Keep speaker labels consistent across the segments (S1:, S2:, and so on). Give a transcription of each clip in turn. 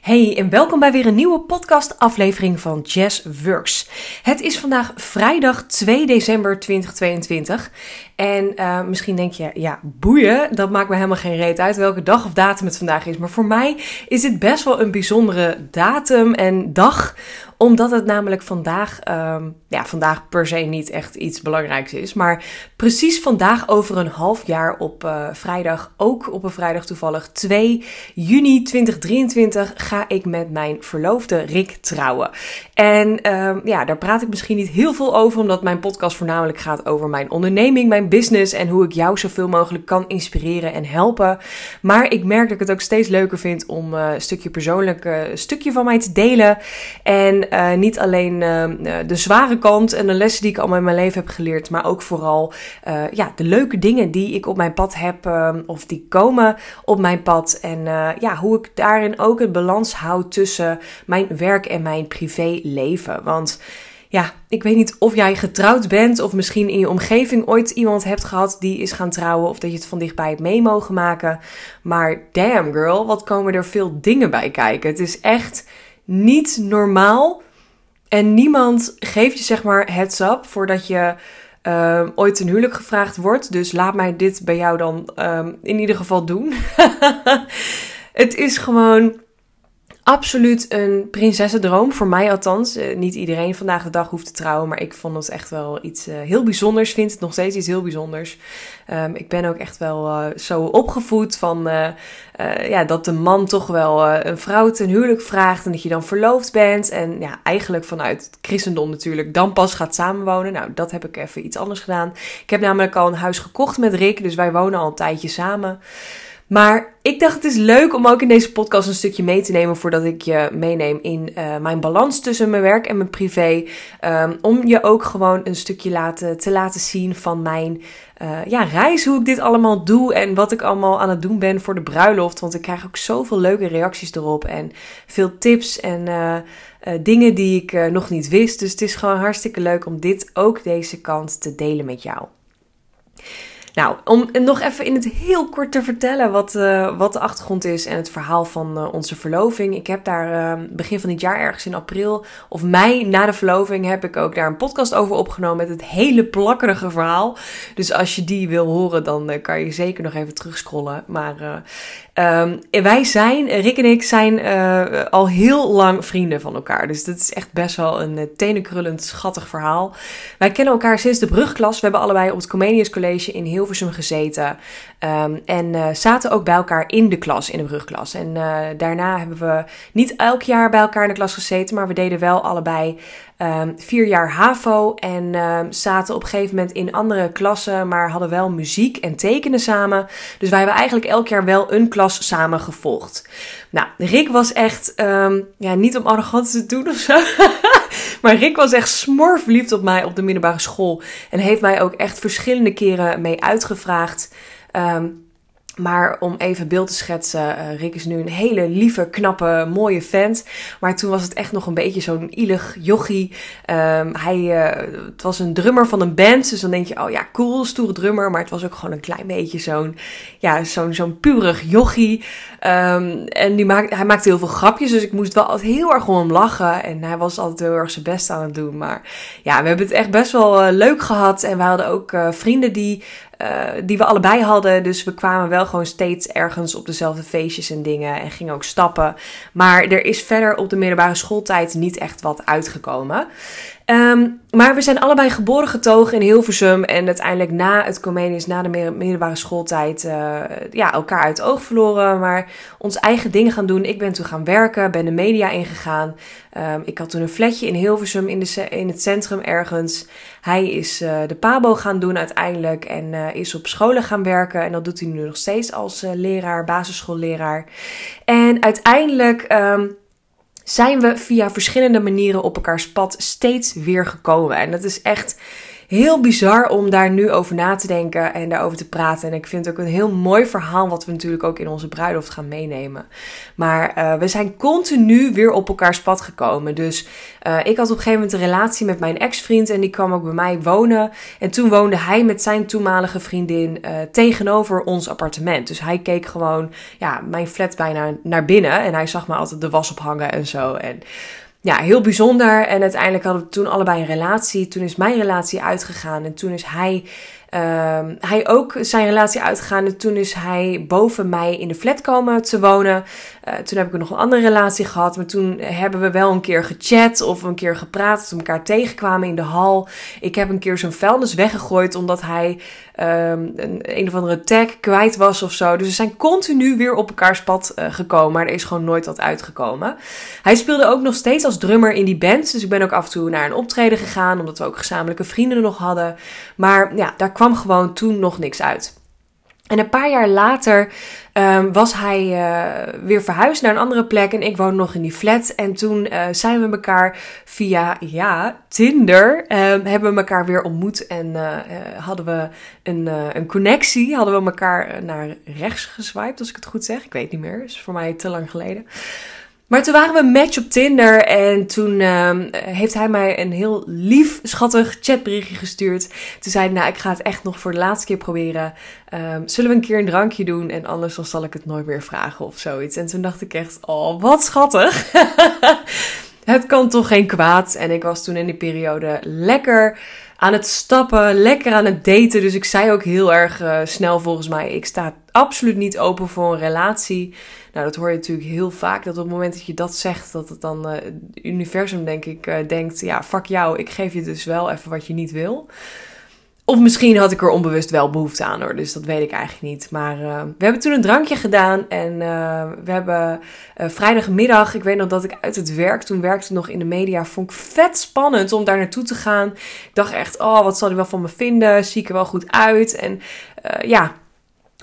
S1: Hey en welkom bij weer een nieuwe podcast aflevering van Jazz Works. Het is vandaag vrijdag 2 december 2022 en uh, misschien denk je, ja boeien, dat maakt me helemaal geen reet uit welke dag of datum het vandaag is. Maar voor mij is dit best wel een bijzondere datum en dag omdat het namelijk vandaag, um, ja, vandaag per se niet echt iets belangrijks is. Maar precies vandaag over een half jaar op uh, vrijdag, ook op een vrijdag toevallig, 2 juni 2023, ga ik met mijn verloofde Rick trouwen. En um, ja, daar praat ik misschien niet heel veel over, omdat mijn podcast voornamelijk gaat over mijn onderneming, mijn business en hoe ik jou zoveel mogelijk kan inspireren en helpen. Maar ik merk dat ik het ook steeds leuker vind om een stukje persoonlijk, uh, een stukje van mij te delen. En uh, niet alleen uh, de zware kant en de lessen die ik allemaal in mijn leven heb geleerd, maar ook vooral ja, de leuke dingen die ik op mijn pad heb of die komen op mijn pad. En ja, hoe ik daarin ook een balans houd tussen mijn werk en mijn privéleven. Want ja, ik weet niet of jij getrouwd bent of misschien in je omgeving ooit iemand hebt gehad die is gaan trouwen of dat je het van dichtbij hebt mee mogen maken. Maar damn girl, wat komen er veel dingen bij kijken. Het is echt niet normaal. En niemand geeft je zeg maar heads up voordat je uh, ooit een huwelijk gevraagd wordt. Dus laat mij dit bij jou dan um, in ieder geval doen. het is gewoon absoluut een prinsessendroom. Voor mij althans. Uh, niet iedereen vandaag de dag hoeft te trouwen. Maar ik vond het echt wel iets uh, heel bijzonders. Vind het nog steeds iets heel bijzonders. Um, ik ben ook echt wel uh, zo opgevoed van ja, dat de man toch wel een vrouw ten huwelijk vraagt. En dat je dan verloofd bent. En ja, eigenlijk vanuit het christendom natuurlijk dan pas gaat samenwonen. Nou, dat heb ik even iets anders gedaan. Ik heb namelijk al een huis gekocht met Rick. Dus wij wonen al een tijdje samen. Maar ik dacht het is leuk om ook in deze podcast een stukje mee te nemen voordat ik je meeneem in uh, mijn balans tussen mijn werk en mijn privé. Um, om je ook gewoon een stukje laten, te laten zien van mijn uh, ja, reis, hoe ik dit allemaal doe en wat ik allemaal aan het doen ben voor de bruiloft. Want ik krijg ook zoveel leuke reacties erop en veel tips en uh, dingen die ik nog niet wist. Dus het is gewoon hartstikke leuk om dit ook deze kant te delen met jou. Nou, om nog even in het heel kort te vertellen wat, uh, wat de achtergrond is en het verhaal van uh, onze verloving. Ik heb daar uh, begin van dit jaar, ergens in april of mei na de verloving, heb ik ook daar een podcast over opgenomen met het hele plakkerige verhaal. Dus als je die wil horen, dan kan je zeker nog even terugscrollen. Maar um, wij zijn, Rick en ik zijn al heel lang vrienden van elkaar. Dus dat is echt best wel een tenenkrullend schattig verhaal. Wij kennen elkaar sinds de brugklas. We hebben allebei op het Comenius College in heel Hilversum gezeten. Um, en uh, zaten ook bij elkaar in de klas, in de brugklas. En uh, daarna hebben we niet elk jaar bij elkaar in de klas gezeten, maar we deden wel allebei um, vier jaar HAVO. En um, zaten op een gegeven moment in andere klassen, maar hadden wel muziek en tekenen samen. Dus wij hebben eigenlijk elk jaar wel een klas samen gevolgd. Nou, Rick was echt, ja, niet om arrogant te doen of zo. Maar Rick was echt smor verliefd op mij op de middelbare school. En heeft mij ook echt verschillende keren mee uitgevraagd. Um, maar om even beeld te schetsen, uh, Rick is nu een hele lieve, knappe, mooie vent. Maar toen was het echt nog een beetje zo'n ilig jochie. Um, hij, uh, het was een drummer van een band. Dus dan denk je, oh ja, cool, stoere drummer. Maar het was ook gewoon een klein beetje zo'n, ja, zo'n, zo'n purig jochie. Um, en die maakt, hij maakte heel veel grapjes. Dus ik moest wel altijd heel erg om hem lachen. En hij was altijd heel erg zijn best aan het doen. Maar ja, we hebben het echt best wel uh, leuk gehad. En we hadden ook vrienden die uh, die we allebei hadden. Dus we kwamen wel gewoon steeds ergens op dezelfde feestjes en dingen en gingen ook stappen. Maar er is verder op de middelbare schooltijd niet echt wat uitgekomen. Um, maar we zijn allebei geboren getogen in Hilversum. En uiteindelijk na het Comenius, na de middelbare schooltijd, uh, ja, elkaar uit het oog verloren. Maar ons eigen dingen gaan doen. Ik ben toen gaan werken, ben de media ingegaan. Um, ik had toen een flatje in Hilversum in, de, in het centrum ergens. Hij is uh, de Pabo gaan doen uiteindelijk. En uh, is op scholen gaan werken. En dat doet hij nu nog steeds als leraar, basisschoolleraar. En uiteindelijk. Um, zijn we via verschillende manieren op elkaars pad steeds weer gekomen. En dat is echt heel bizar om daar nu over na te denken en daarover te praten. En ik vind het ook een heel mooi verhaal, wat we natuurlijk ook in onze bruiloft gaan meenemen. Maar uh, we zijn continu weer op elkaars pad gekomen. Dus uh, ik had op een gegeven moment een relatie met mijn ex-vriend en die kwam ook bij mij wonen. En toen woonde hij met zijn toenmalige vriendin uh, tegenover ons appartement. Dus hij keek gewoon ja, mijn flat bijna naar binnen en hij zag me altijd de was ophangen en zo. En ja, heel bijzonder. En uiteindelijk hadden we toen allebei een relatie. Toen is mijn relatie uitgegaan. En toen is hij, uh, hij ook zijn relatie uitgegaan. En toen is hij boven mij in de flat komen te wonen. Uh, toen heb ik nog een andere relatie gehad. Maar toen hebben we wel een keer gechat of een keer gepraat. Dat we elkaar tegenkwamen in de hal. Ik heb een keer zijn vuilnis weggegooid omdat hij um, een, een of andere tag kwijt was of zo. Dus we zijn continu weer op elkaars pad uh, gekomen. Maar er is gewoon nooit wat uitgekomen. Hij speelde ook nog steeds als drummer in die band. Dus ik ben ook af en toe naar een optreden gegaan. Omdat we ook gezamenlijke vrienden nog hadden. Maar ja, daar kwam gewoon toen nog niks uit. En een paar jaar later um, was hij uh, weer verhuisd naar een andere plek en ik woonde nog in die flat. En toen uh, zijn we elkaar via, ja, Tinder, um, hebben we elkaar weer ontmoet en uh, hadden we een, een connectie. Hadden we elkaar naar rechts geswiped, als ik het goed zeg. Ik weet niet meer, is voor mij te lang geleden. Maar toen waren we een match op Tinder en toen uh, heeft hij mij een heel lief, schattig chatberichtje gestuurd. Toen zei hij, nou ik ga het echt nog voor de laatste keer proberen. Um, zullen we een keer een drankje doen en anders dan zal ik het nooit meer vragen of zoiets. En toen dacht ik echt, oh wat schattig. het kan toch geen kwaad. En ik was toen in die periode lekker aan het stappen, lekker aan het daten. Dus ik zei ook heel erg uh, snel volgens mij, ik sta absoluut niet open voor een relatie. Nou, dat hoor je natuurlijk heel vaak. Dat op het moment dat je dat zegt, dat het dan uh, het universum, denk ik, uh, denkt: ja, fuck jou, ik geef je dus wel even wat je niet wil. Of misschien had ik er onbewust wel behoefte aan hoor, dus dat weet ik eigenlijk niet. Maar uh, we hebben toen een drankje gedaan en uh, we hebben uh, vrijdagmiddag, ik weet nog dat ik uit het werk, toen werkte nog in de media, vond ik vet spannend om daar naartoe te gaan. Ik dacht echt, oh wat zal hij wel van me vinden, zie ik er wel goed uit. En ja,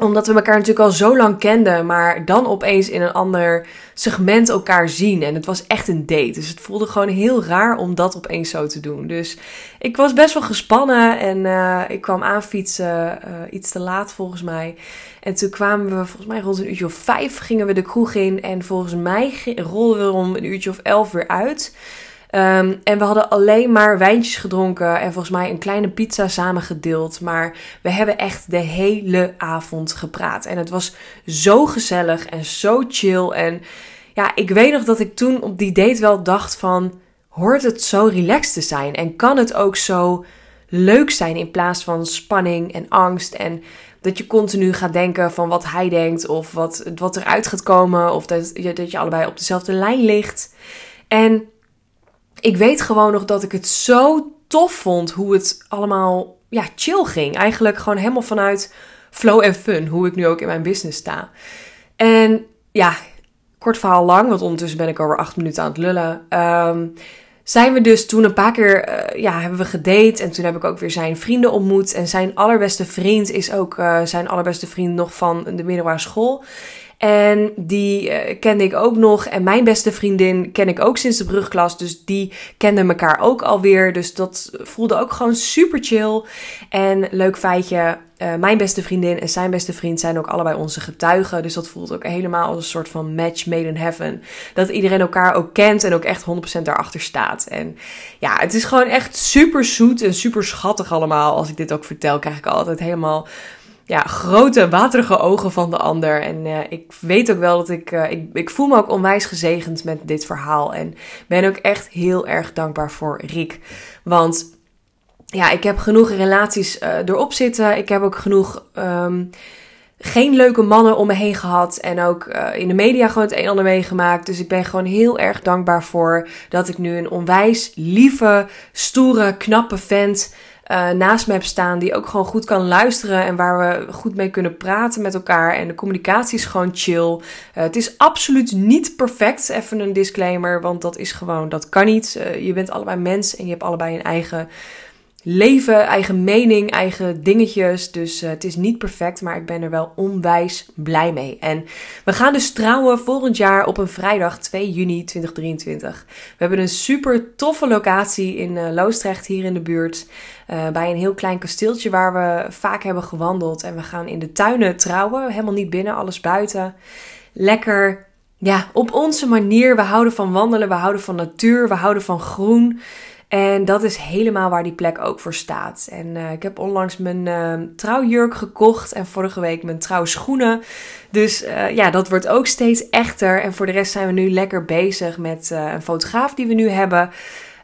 S1: omdat we elkaar natuurlijk al zo lang kenden, maar dan opeens in een ander segment elkaar zien. En het was echt een date. Dus het voelde gewoon heel raar om dat opeens zo te doen. Dus ik was best wel gespannen en uh, ik kwam aanfietsen, uh, iets te laat volgens mij. En toen kwamen we volgens mij rond een uurtje of vijf gingen we de kroeg in. En volgens mij rolden we om een uurtje of elf weer uit. Um, en we hadden alleen maar wijntjes gedronken en volgens mij een kleine pizza samen gedeeld. Maar we hebben echt de hele avond gepraat. En het was zo gezellig en zo chill. En ja, ik weet nog dat ik toen op die date wel dacht van... Hoort het zo relaxed te zijn? En kan het ook zo leuk zijn in plaats van spanning en angst en dat je continu gaat denken van wat hij denkt of wat, wat eruit gaat komen of dat, dat je allebei op dezelfde lijn ligt. En ik weet gewoon nog dat ik het zo tof vond hoe het allemaal ja, chill ging. Eigenlijk gewoon helemaal vanuit flow en fun, hoe ik nu ook in mijn business sta. En ja, kort verhaal lang, want ondertussen ben ik over acht minuten aan het lullen. Um, zijn we dus toen een paar keer, uh, ja, hebben we gedate. En toen heb ik ook weer zijn vrienden ontmoet. En zijn allerbeste vriend is ook uh, zijn allerbeste vriend nog van de middelbare school. En die uh, kende ik ook nog. En mijn beste vriendin ken ik ook sinds de brugklas. Dus die kenden elkaar ook alweer. Dus dat voelde ook gewoon super chill. En leuk feitje. Uh, mijn beste vriendin en zijn beste vriend zijn ook allebei onze getuigen. Dus dat voelt ook helemaal als een soort van match made in heaven. Dat iedereen elkaar ook kent en ook echt 100% daarachter staat. En ja, het is gewoon echt super zoet en super schattig allemaal. Als ik dit ook vertel, krijg ik altijd helemaal ja, grote, waterige ogen van de ander. En uh, ik weet ook wel dat ik, uh, ik. Ik voel me ook onwijs gezegend met dit verhaal. En ben ook echt heel erg dankbaar voor Rick. Want ja, ik heb genoeg relaties uh, erop zitten. Ik heb ook genoeg. Um, geen leuke mannen om me heen gehad. En ook in de media gewoon het een en ander meegemaakt. Dus ik ben gewoon heel erg dankbaar voor dat ik nu een onwijs lieve, stoere, knappe vent uh, naast me heb staan. Die ook gewoon goed kan luisteren. En waar we goed mee kunnen praten met elkaar. En de communicatie is gewoon chill. Uh, het is absoluut niet perfect. Even een disclaimer. Want dat is gewoon, dat kan niet. Uh, je bent allebei mens en je hebt allebei een eigen leven, eigen mening, eigen dingetjes. Dus uh, het is niet perfect, maar ik ben er wel onwijs blij mee. En we gaan dus trouwen volgend jaar op een vrijdag 2 juni 2023. We hebben een super toffe locatie in uh, Loostrecht hier in de buurt. Uh, bij een heel klein kasteeltje waar we vaak hebben gewandeld. En we gaan in de tuinen trouwen. Helemaal niet binnen, alles buiten. Lekker ja, op onze manier. We houden van wandelen, we houden van natuur, we houden van groen. En dat is helemaal waar die plek ook voor staat. En uh, ik heb onlangs mijn uh, trouwjurk gekocht en vorige week mijn trouwschoenen. Dus uh, ja, dat wordt ook steeds echter. En voor de rest zijn we nu lekker bezig met een fotograaf die we nu hebben.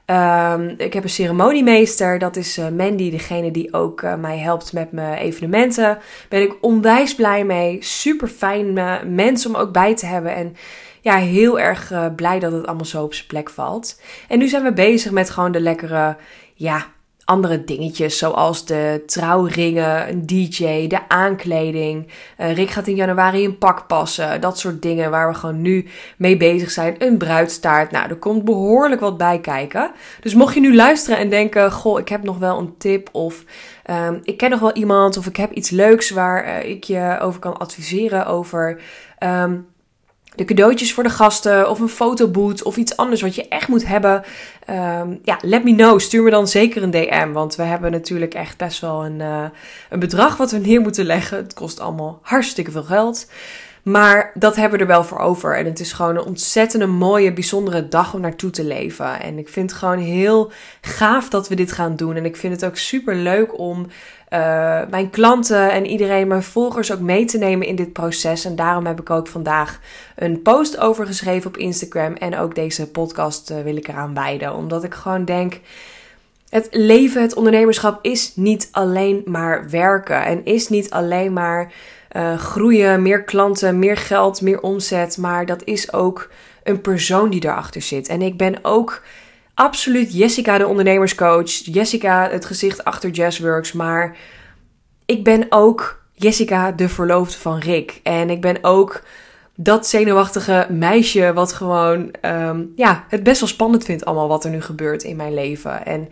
S1: Um, ik heb een ceremoniemeester, dat is Mandy, degene die ook mij helpt met mijn evenementen. Ben ik onwijs blij mee. Super fijn mensen om ook bij te hebben. En ja, heel erg uh, blij dat het allemaal zo op zijn plek valt. En nu zijn we bezig met gewoon de lekkere, ja, andere dingetjes. Zoals de trouwringen, een DJ, de aankleding. Uh, Rick gaat in januari een pak passen. Dat soort dingen waar we gewoon nu mee bezig zijn. Een bruidstaart. Nou, er komt behoorlijk wat bij kijken. Dus mocht je nu luisteren en denken: Goh, ik heb nog wel een tip. Of um, ik ken nog wel iemand. Of ik heb iets leuks waar uh, ik je over kan adviseren. Over. Um, de cadeautjes voor de gasten of een fotoboot of iets anders wat je echt moet hebben. Um, ja, let me know. Stuur me dan zeker een DM. Want we hebben natuurlijk echt best wel een, uh, een bedrag wat we neer moeten leggen. Het kost allemaal hartstikke veel geld. Maar dat hebben we er wel voor over. En het is gewoon een ontzettende mooie, bijzondere dag om naartoe te leven. En ik vind het gewoon heel gaaf dat we dit gaan doen. En ik vind het ook super leuk om uh, mijn klanten en iedereen, mijn volgers ook mee te nemen in dit proces. En daarom heb ik ook vandaag een post over geschreven op Instagram. En ook deze podcast uh, wil ik eraan wijden. Omdat ik gewoon denk. Het leven, het ondernemerschap is niet alleen maar werken. En is niet alleen maar uh, groeien, meer klanten, meer geld, meer omzet. Maar dat is ook een persoon die erachter zit. En ik ben ook absoluut Jessica, de ondernemerscoach. Jessica, het gezicht achter Jazzworks. Maar ik ben ook Jessica, de verloofde van Rick. En ik ben ook dat zenuwachtige meisje wat gewoon um, ja, het best wel spannend vindt allemaal wat er nu gebeurt in mijn leven. En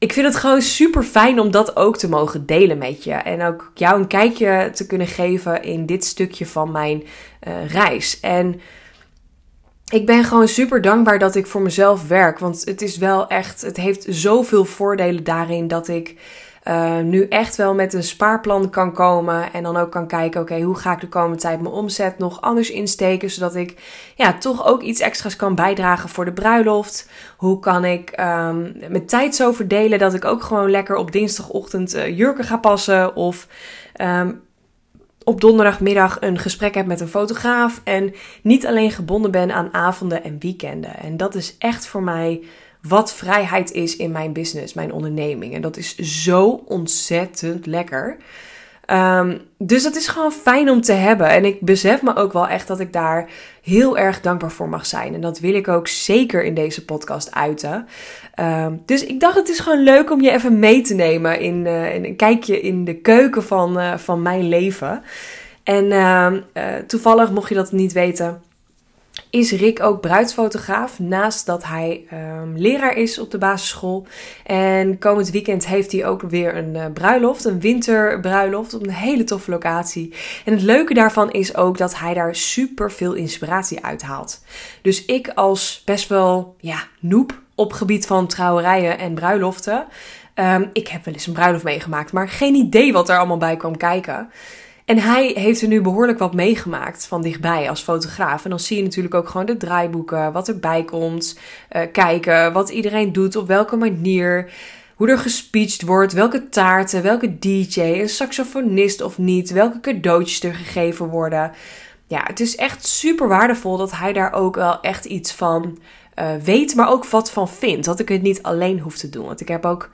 S1: ik vind het gewoon super fijn om dat ook te mogen delen met je. En ook jou een kijkje te kunnen geven in dit stukje van mijn uh, reis. En ik ben gewoon super dankbaar dat ik voor mezelf werk. Want het is wel echt, het heeft zoveel voordelen daarin dat ik uh, nu echt wel met een spaarplan kan komen. En dan ook kan kijken, oké, hoe ga ik de komende tijd mijn omzet nog anders insteken. Zodat ik ja, toch ook iets extra's kan bijdragen voor de bruiloft. Hoe kan ik um, mijn tijd zo verdelen dat ik ook gewoon lekker op dinsdagochtend uh, jurken ga passen. Of um, op donderdagmiddag een gesprek heb met een fotograaf. En niet alleen gebonden ben aan avonden en weekenden. En dat is echt voor mij wat vrijheid is in mijn business, mijn onderneming. En dat is zo ontzettend lekker. Um, dus dat is gewoon fijn om te hebben. En ik besef me ook wel echt dat ik daar heel erg dankbaar voor mag zijn. En dat wil ik ook zeker in deze podcast uiten. Um, dus ik dacht, het is gewoon leuk om je even mee te nemen in, uh, in een kijkje in de keuken van, uh, van mijn leven. En uh, toevallig, mocht je dat niet weten, is Rick ook bruidsfotograaf. Naast dat hij um, leraar is op de basisschool. En komend weekend heeft hij ook weer een uh, bruiloft. Een winterbruiloft op een hele toffe locatie. En het leuke daarvan is ook dat hij daar super veel inspiratie uithaalt. Dus ik als best wel ja, noob op gebied van trouwerijen en bruiloften. Um, ik heb wel eens een bruiloft meegemaakt, maar geen idee wat er allemaal bij kwam kijken. En hij heeft er nu behoorlijk wat meegemaakt van dichtbij als fotograaf. En dan zie je natuurlijk ook gewoon de draaiboeken, wat erbij komt. Uh, kijken wat iedereen doet, op welke manier. Hoe er gespeecht wordt, welke taarten, welke DJ, een saxofonist of niet, welke cadeautjes er gegeven worden. Ja, het is echt super waardevol dat hij daar ook wel echt iets van uh, weet, maar ook wat van vindt. Dat ik het niet alleen hoef te doen. Want ik heb ook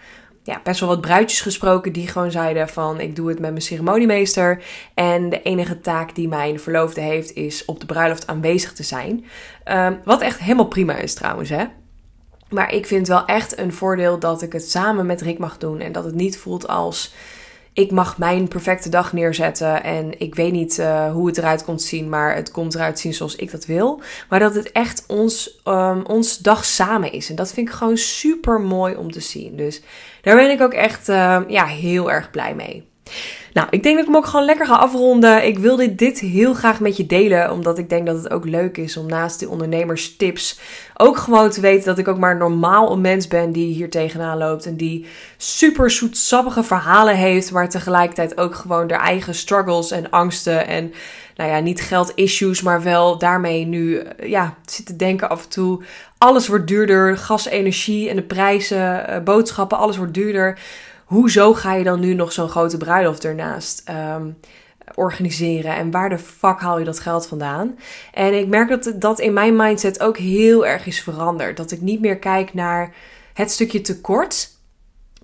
S1: ja, best wel wat bruidjes gesproken die gewoon zeiden van ik doe het met mijn ceremoniemeester. En de enige taak die mijn verloofde heeft is op de bruiloft aanwezig te zijn. Um, wat echt helemaal prima is trouwens hè. Maar ik vind wel echt een voordeel dat ik het samen met Rick mag doen. En dat het niet voelt als ik mag mijn perfecte dag neerzetten en ik weet niet uh, hoe het eruit komt zien, maar het komt eruit zien zoals ik dat wil. Maar dat het echt ons, um, ons dag samen is. En dat vind ik gewoon super mooi om te zien. Dus daar ben ik ook echt uh, ja, heel erg blij mee. Nou, ik denk dat ik hem ook gewoon lekker ga afronden. Ik wilde dit heel graag met je delen, omdat ik denk dat het ook leuk is om naast die ondernemerstips ook gewoon te weten dat ik ook maar normaal een mens ben die hier tegenaan loopt en die super zoetsappige verhalen heeft, maar tegelijkertijd ook gewoon haar eigen struggles en angsten en nou ja, niet geld-issues, maar wel daarmee nu ja, zit te denken af en toe. Alles wordt duurder, gas, energie en de prijzen, eh, boodschappen, alles wordt duurder hoezo ga je dan nu nog zo'n grote bruiloft ernaast um, organiseren? En waar de fuck haal je dat geld vandaan? En ik merk dat dat in mijn mindset ook heel erg is veranderd. Dat ik niet meer kijk naar het stukje tekort.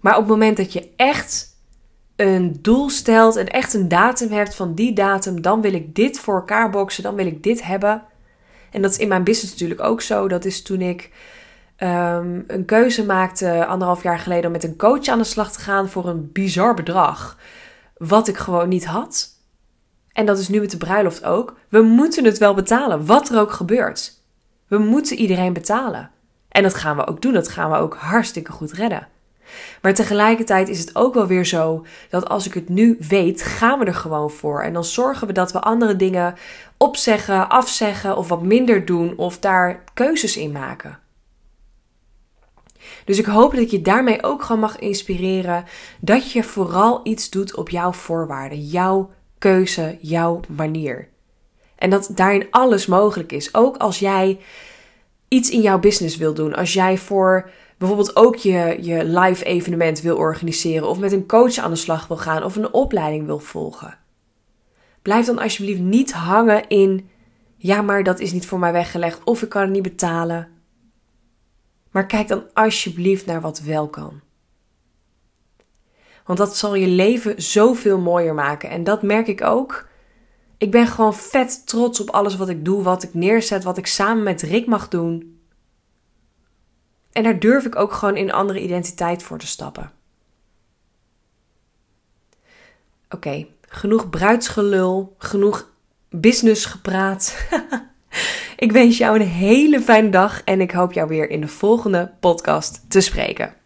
S1: Maar op het moment dat je echt een doel stelt en echt een datum hebt van die datum, dan wil ik dit voor elkaar boksen, dan wil ik dit hebben. En dat is in mijn business natuurlijk ook zo. Dat is toen ik um, een keuze maakte anderhalf jaar geleden om met een coach aan de slag te gaan voor een bizar bedrag. Wat ik gewoon niet had. En dat is nu met de bruiloft ook. We moeten het wel betalen, wat er ook gebeurt. We moeten iedereen betalen. En dat gaan we ook doen, dat gaan we ook hartstikke goed redden. Maar tegelijkertijd is het ook wel weer zo dat als ik het nu weet, gaan we er gewoon voor. En dan zorgen we dat we andere dingen opzeggen, afzeggen of wat minder doen of daar keuzes in maken. Dus ik hoop dat ik je daarmee ook gewoon mag inspireren dat je vooral iets doet op jouw voorwaarden, jouw keuze, jouw manier. En dat daarin alles mogelijk is. Ook als jij iets in jouw business wil doen. Als jij voor bijvoorbeeld ook je, je live evenement wil organiseren. Of met een coach aan de slag wil gaan. Of een opleiding wil volgen. Blijf dan alsjeblieft niet hangen in. Ja, maar dat is niet voor mij weggelegd. Of ik kan het niet betalen. Maar kijk dan alsjeblieft naar wat wel kan. Want dat zal je leven zoveel mooier maken. En dat merk ik ook. Ik ben gewoon vet trots op alles wat ik doe, wat ik neerzet, wat ik samen met Rick mag doen. En daar durf ik ook gewoon in een andere identiteit voor te stappen. Oké, genoeg bruidsgelul, genoeg business gepraat. Ik wens jou een hele fijne dag en ik hoop jou weer in de volgende podcast te spreken.